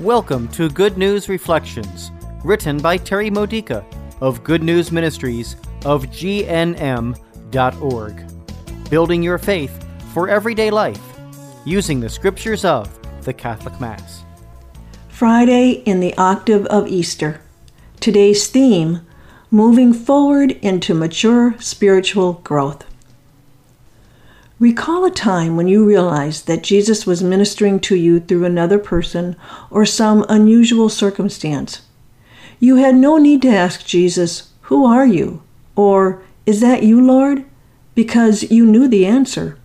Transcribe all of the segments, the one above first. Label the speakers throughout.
Speaker 1: Welcome to Good News Reflections, written by Terry Modica of Good News Ministries of GNM.org. Building your faith for everyday life using the scriptures of the Catholic Mass.
Speaker 2: Friday in the octave of Easter. Today's theme Moving Forward into Mature Spiritual Growth. Recall a time when you realized that Jesus was ministering to you through another person or some unusual circumstance. You had no need to ask Jesus, Who are you? or Is that you, Lord? because you knew the answer.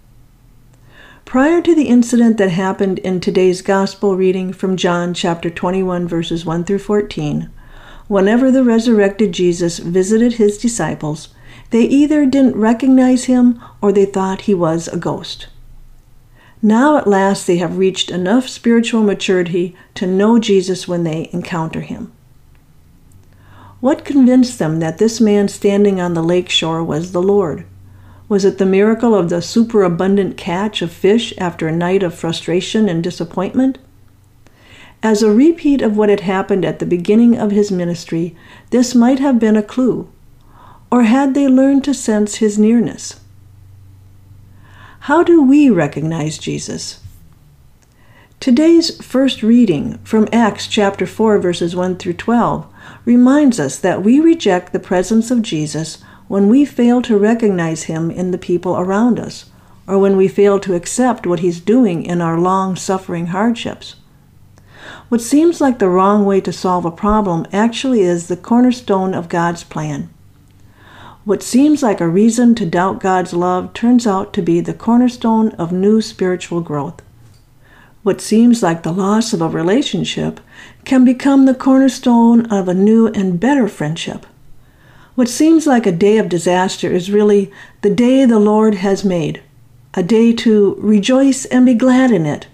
Speaker 2: Prior to the incident that happened in today's Gospel reading from John chapter 21, verses 1 through 14, whenever the resurrected Jesus visited his disciples, they either didn't recognize him or they thought he was a ghost. Now at last they have reached enough spiritual maturity to know Jesus when they encounter him. What convinced them that this man standing on the lake shore was the Lord? Was it the miracle of the superabundant catch of fish after a night of frustration and disappointment? As a repeat of what had happened at the beginning of his ministry, this might have been a clue. Or had they learned to sense his nearness? How do we recognize Jesus? Today's first reading from Acts chapter 4 verses 1 through 12 reminds us that we reject the presence of Jesus when we fail to recognize him in the people around us or when we fail to accept what he's doing in our long suffering hardships. What seems like the wrong way to solve a problem actually is the cornerstone of God's plan. What seems like a reason to doubt God's love turns out to be the cornerstone of new spiritual growth. What seems like the loss of a relationship can become the cornerstone of a new and better friendship. What seems like a day of disaster is really the day the Lord has made, a day to rejoice and be glad in it,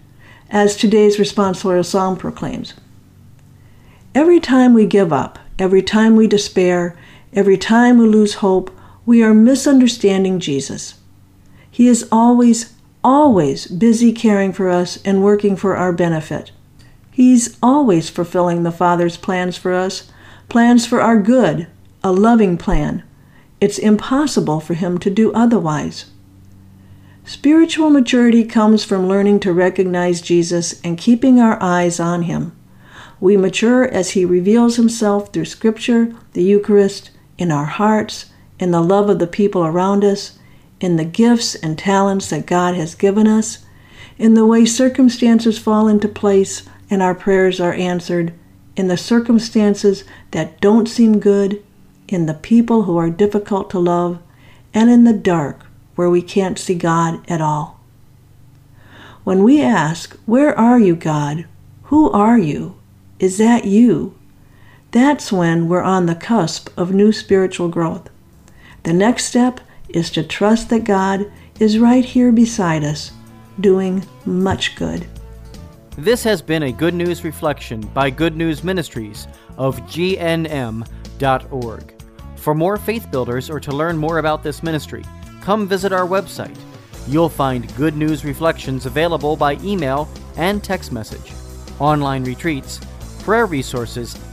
Speaker 2: as today's responsorial psalm proclaims. Every time we give up, every time we despair, Every time we lose hope, we are misunderstanding Jesus. He is always, always busy caring for us and working for our benefit. He's always fulfilling the Father's plans for us, plans for our good, a loving plan. It's impossible for Him to do otherwise. Spiritual maturity comes from learning to recognize Jesus and keeping our eyes on Him. We mature as He reveals Himself through Scripture, the Eucharist, in our hearts, in the love of the people around us, in the gifts and talents that God has given us, in the way circumstances fall into place and our prayers are answered, in the circumstances that don't seem good, in the people who are difficult to love, and in the dark where we can't see God at all. When we ask, Where are you, God? Who are you? Is that you? That's when we're on the cusp of new spiritual growth. The next step is to trust that God is right here beside us, doing much good.
Speaker 1: This has been a Good News Reflection by Good News Ministries of GNM.org. For more faith builders or to learn more about this ministry, come visit our website. You'll find Good News Reflections available by email and text message, online retreats, prayer resources,